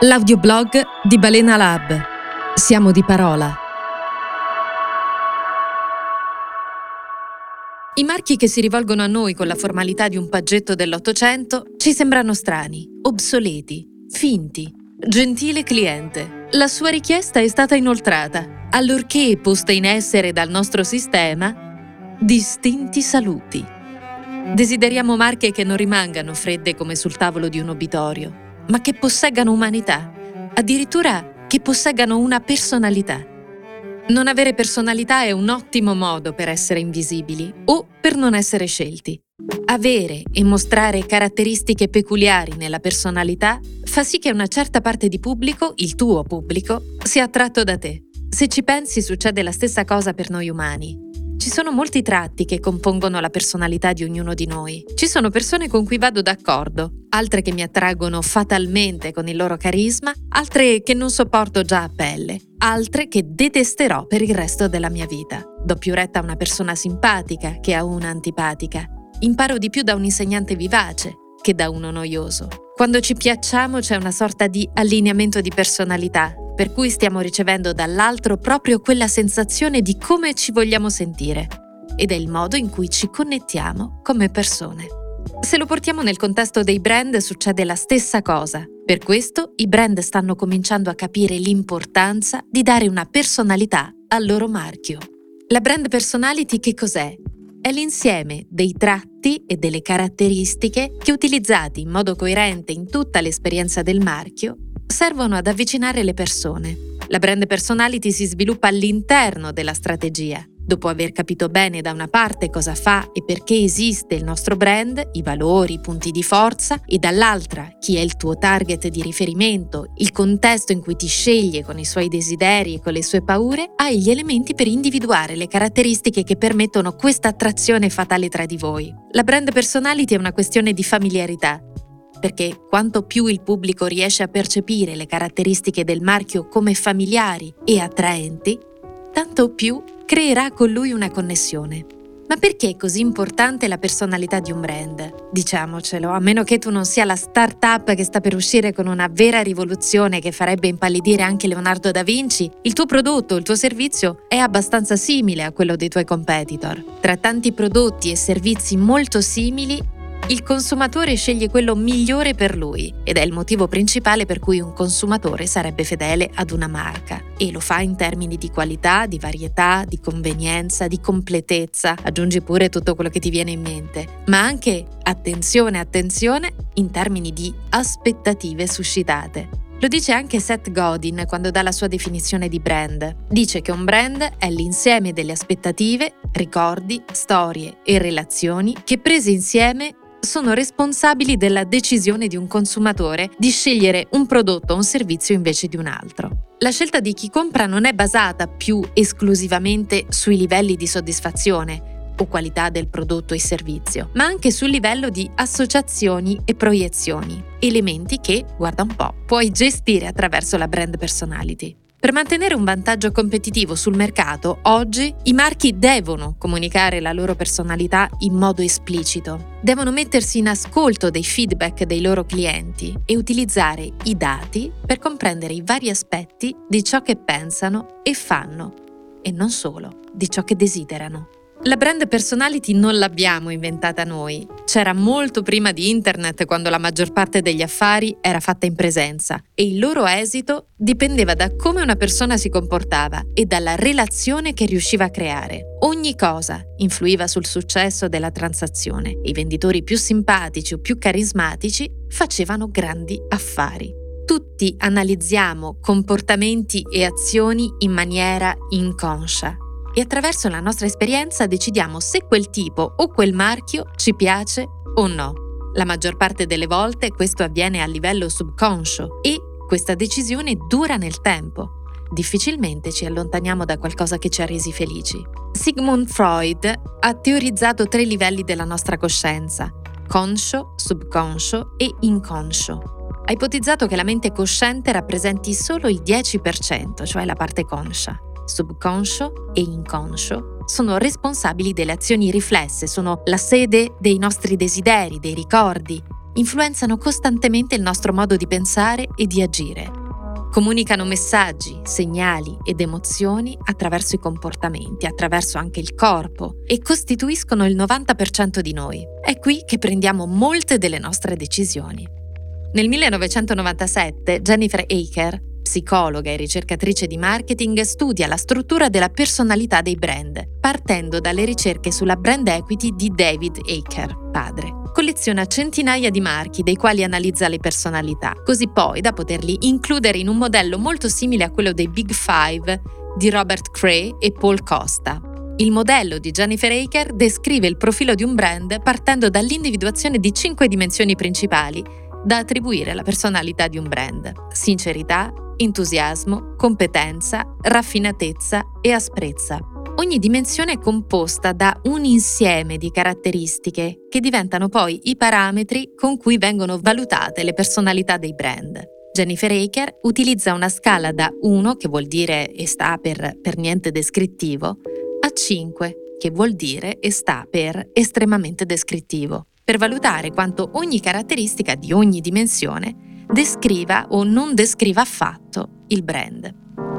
L'audioblog di Balena Lab. Siamo di parola. I marchi che si rivolgono a noi con la formalità di un paggetto dell'Ottocento ci sembrano strani, obsoleti, finti. Gentile cliente, la sua richiesta è stata inoltrata, allorché posta in essere dal nostro sistema distinti saluti. Desideriamo marche che non rimangano fredde come sul tavolo di un obitorio ma che posseggano umanità, addirittura che posseggano una personalità. Non avere personalità è un ottimo modo per essere invisibili o per non essere scelti. Avere e mostrare caratteristiche peculiari nella personalità fa sì che una certa parte di pubblico, il tuo pubblico, sia attratto da te. Se ci pensi succede la stessa cosa per noi umani. Ci sono molti tratti che compongono la personalità di ognuno di noi. Ci sono persone con cui vado d'accordo, altre che mi attraggono fatalmente con il loro carisma, altre che non sopporto già a pelle, altre che detesterò per il resto della mia vita. Do più retta a una persona simpatica che a una antipatica. Imparo di più da un insegnante vivace che da uno noioso. Quando ci piacciamo c'è una sorta di allineamento di personalità per cui stiamo ricevendo dall'altro proprio quella sensazione di come ci vogliamo sentire ed è il modo in cui ci connettiamo come persone. Se lo portiamo nel contesto dei brand succede la stessa cosa. Per questo i brand stanno cominciando a capire l'importanza di dare una personalità al loro marchio. La brand personality che cos'è? È l'insieme dei tratti e delle caratteristiche che utilizzati in modo coerente in tutta l'esperienza del marchio servono ad avvicinare le persone. La brand personality si sviluppa all'interno della strategia. Dopo aver capito bene da una parte cosa fa e perché esiste il nostro brand, i valori, i punti di forza, e dall'altra chi è il tuo target di riferimento, il contesto in cui ti sceglie con i suoi desideri e con le sue paure, hai gli elementi per individuare le caratteristiche che permettono questa attrazione fatale tra di voi. La brand personality è una questione di familiarità perché quanto più il pubblico riesce a percepire le caratteristiche del marchio come familiari e attraenti, tanto più creerà con lui una connessione. Ma perché è così importante la personalità di un brand? Diciamocelo, a meno che tu non sia la start-up che sta per uscire con una vera rivoluzione che farebbe impallidire anche Leonardo da Vinci, il tuo prodotto, il tuo servizio è abbastanza simile a quello dei tuoi competitor. Tra tanti prodotti e servizi molto simili, il consumatore sceglie quello migliore per lui ed è il motivo principale per cui un consumatore sarebbe fedele ad una marca e lo fa in termini di qualità, di varietà, di convenienza, di completezza, aggiungi pure tutto quello che ti viene in mente, ma anche, attenzione, attenzione, in termini di aspettative suscitate. Lo dice anche Seth Godin quando dà la sua definizione di brand. Dice che un brand è l'insieme delle aspettative, ricordi, storie e relazioni che prese insieme sono responsabili della decisione di un consumatore di scegliere un prodotto o un servizio invece di un altro. La scelta di chi compra non è basata più esclusivamente sui livelli di soddisfazione o qualità del prodotto e servizio, ma anche sul livello di associazioni e proiezioni, elementi che, guarda un po', puoi gestire attraverso la brand personality. Per mantenere un vantaggio competitivo sul mercato, oggi i marchi devono comunicare la loro personalità in modo esplicito. Devono mettersi in ascolto dei feedback dei loro clienti e utilizzare i dati per comprendere i vari aspetti di ciò che pensano e fanno, e non solo di ciò che desiderano. La brand personality non l'abbiamo inventata noi. C'era molto prima di internet quando la maggior parte degli affari era fatta in presenza e il loro esito dipendeva da come una persona si comportava e dalla relazione che riusciva a creare. Ogni cosa influiva sul successo della transazione i venditori più simpatici o più carismatici facevano grandi affari. Tutti analizziamo comportamenti e azioni in maniera inconscia e attraverso la nostra esperienza decidiamo se quel tipo o quel marchio ci piace o no. La maggior parte delle volte questo avviene a livello subconscio e questa decisione dura nel tempo. Difficilmente ci allontaniamo da qualcosa che ci ha resi felici. Sigmund Freud ha teorizzato tre livelli della nostra coscienza, conscio, subconscio e inconscio. Ha ipotizzato che la mente cosciente rappresenti solo il 10%, cioè la parte conscia subconscio e inconscio, sono responsabili delle azioni riflesse, sono la sede dei nostri desideri, dei ricordi influenzano costantemente il nostro modo di pensare e di agire. Comunicano messaggi, segnali ed emozioni attraverso i comportamenti, attraverso anche il corpo e costituiscono il 90% di noi. È qui che prendiamo molte delle nostre decisioni. Nel 1997 Jennifer Aker, psicologa e ricercatrice di marketing, studia la struttura della personalità dei brand, partendo dalle ricerche sulla brand equity di David Aker, padre colleziona centinaia di marchi dei quali analizza le personalità, così poi da poterli includere in un modello molto simile a quello dei Big Five di Robert Cray e Paul Costa. Il modello di Jennifer Aker descrive il profilo di un brand partendo dall'individuazione di cinque dimensioni principali da attribuire alla personalità di un brand. Sincerità, entusiasmo, competenza, raffinatezza e asprezza. Ogni dimensione è composta da un insieme di caratteristiche che diventano poi i parametri con cui vengono valutate le personalità dei brand. Jennifer Aker utilizza una scala da 1, che vuol dire e sta per per niente descrittivo, a 5, che vuol dire e sta per estremamente descrittivo, per valutare quanto ogni caratteristica di ogni dimensione descriva o non descriva affatto il brand.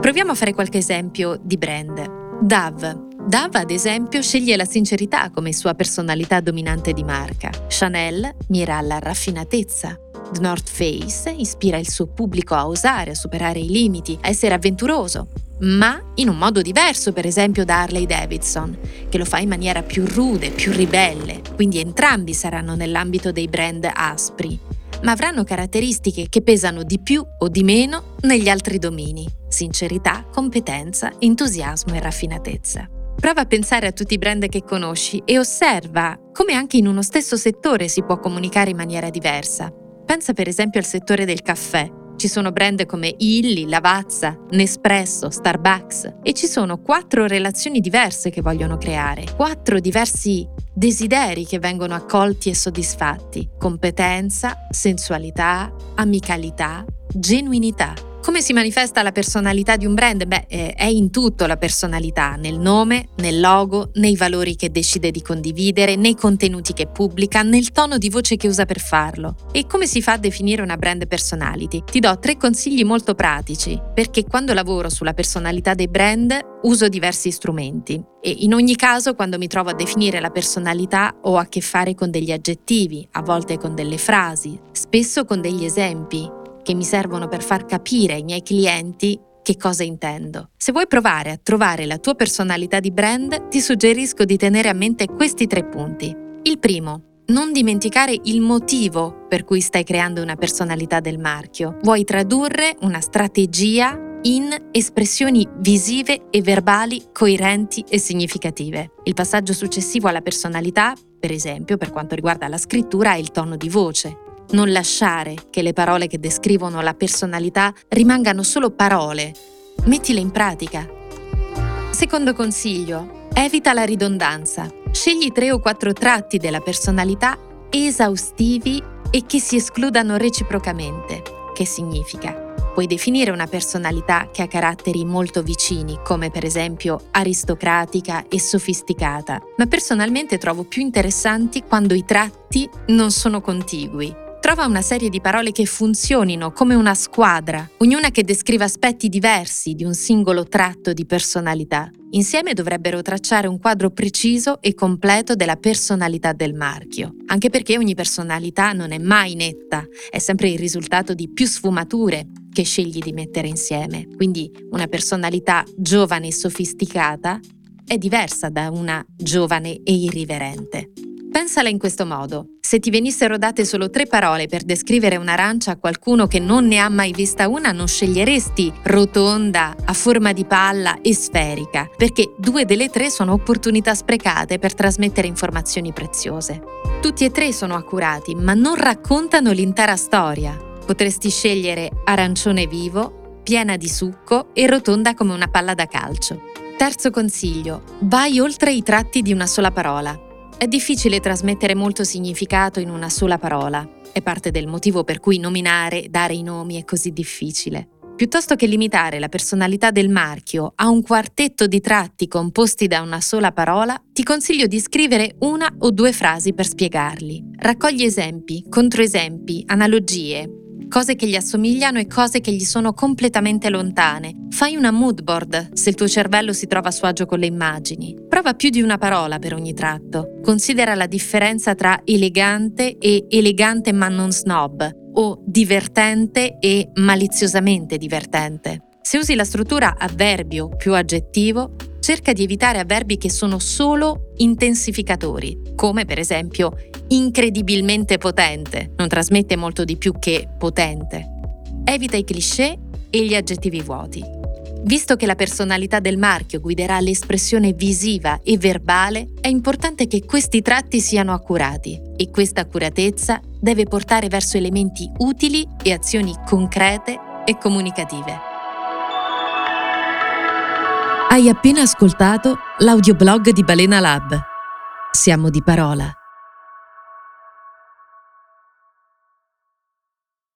Proviamo a fare qualche esempio di brand. Dove. Dove, ad esempio, sceglie la sincerità come sua personalità dominante di marca. Chanel mira alla raffinatezza. The North Face ispira il suo pubblico a osare, a superare i limiti, a essere avventuroso, ma in un modo diverso, per esempio, da Harley Davidson, che lo fa in maniera più rude, più ribelle. Quindi entrambi saranno nell'ambito dei brand aspri, ma avranno caratteristiche che pesano di più o di meno negli altri domini, sincerità, competenza, entusiasmo e raffinatezza. Prova a pensare a tutti i brand che conosci e osserva come anche in uno stesso settore si può comunicare in maniera diversa. Pensa per esempio al settore del caffè. Ci sono brand come Illy, Lavazza, Nespresso, Starbucks e ci sono quattro relazioni diverse che vogliono creare, quattro diversi desideri che vengono accolti e soddisfatti, competenza, sensualità, amicalità, genuinità. Come si manifesta la personalità di un brand? Beh, eh, è in tutto la personalità, nel nome, nel logo, nei valori che decide di condividere, nei contenuti che pubblica, nel tono di voce che usa per farlo. E come si fa a definire una brand personality? Ti do tre consigli molto pratici, perché quando lavoro sulla personalità dei brand uso diversi strumenti e in ogni caso quando mi trovo a definire la personalità ho a che fare con degli aggettivi, a volte con delle frasi, spesso con degli esempi che mi servono per far capire ai miei clienti che cosa intendo. Se vuoi provare a trovare la tua personalità di brand, ti suggerisco di tenere a mente questi tre punti. Il primo, non dimenticare il motivo per cui stai creando una personalità del marchio. Vuoi tradurre una strategia in espressioni visive e verbali coerenti e significative. Il passaggio successivo alla personalità, per esempio, per quanto riguarda la scrittura, è il tono di voce. Non lasciare che le parole che descrivono la personalità rimangano solo parole. Mettile in pratica. Secondo consiglio, evita la ridondanza. Scegli tre o quattro tratti della personalità esaustivi e che si escludano reciprocamente. Che significa? Puoi definire una personalità che ha caratteri molto vicini, come per esempio aristocratica e sofisticata, ma personalmente trovo più interessanti quando i tratti non sono contigui. Trova una serie di parole che funzionino come una squadra, ognuna che descriva aspetti diversi di un singolo tratto di personalità. Insieme dovrebbero tracciare un quadro preciso e completo della personalità del marchio, anche perché ogni personalità non è mai netta, è sempre il risultato di più sfumature che scegli di mettere insieme. Quindi una personalità giovane e sofisticata è diversa da una giovane e irriverente. Pensala in questo modo. Se ti venissero date solo tre parole per descrivere un'arancia a qualcuno che non ne ha mai vista una, non sceglieresti rotonda, a forma di palla e sferica, perché due delle tre sono opportunità sprecate per trasmettere informazioni preziose. Tutti e tre sono accurati, ma non raccontano l'intera storia. Potresti scegliere arancione vivo, piena di succo e rotonda come una palla da calcio. Terzo consiglio, vai oltre i tratti di una sola parola. È difficile trasmettere molto significato in una sola parola. È parte del motivo per cui nominare, dare i nomi è così difficile. Piuttosto che limitare la personalità del marchio a un quartetto di tratti composti da una sola parola, ti consiglio di scrivere una o due frasi per spiegarli. Raccogli esempi, controesempi, analogie, cose che gli assomigliano e cose che gli sono completamente lontane. Fai una mood board se il tuo cervello si trova a suo agio con le immagini. Prova più di una parola per ogni tratto. Considera la differenza tra elegante e elegante ma non snob o divertente e maliziosamente divertente. Se usi la struttura avverbio più aggettivo, cerca di evitare avverbi che sono solo intensificatori, come per esempio incredibilmente potente, non trasmette molto di più che potente. Evita i cliché e gli aggettivi vuoti. Visto che la personalità del marchio guiderà l'espressione visiva e verbale, è importante che questi tratti siano accurati e questa accuratezza deve portare verso elementi utili e azioni concrete e comunicative. Hai appena ascoltato l'audioblog di Balena Lab. Siamo di parola.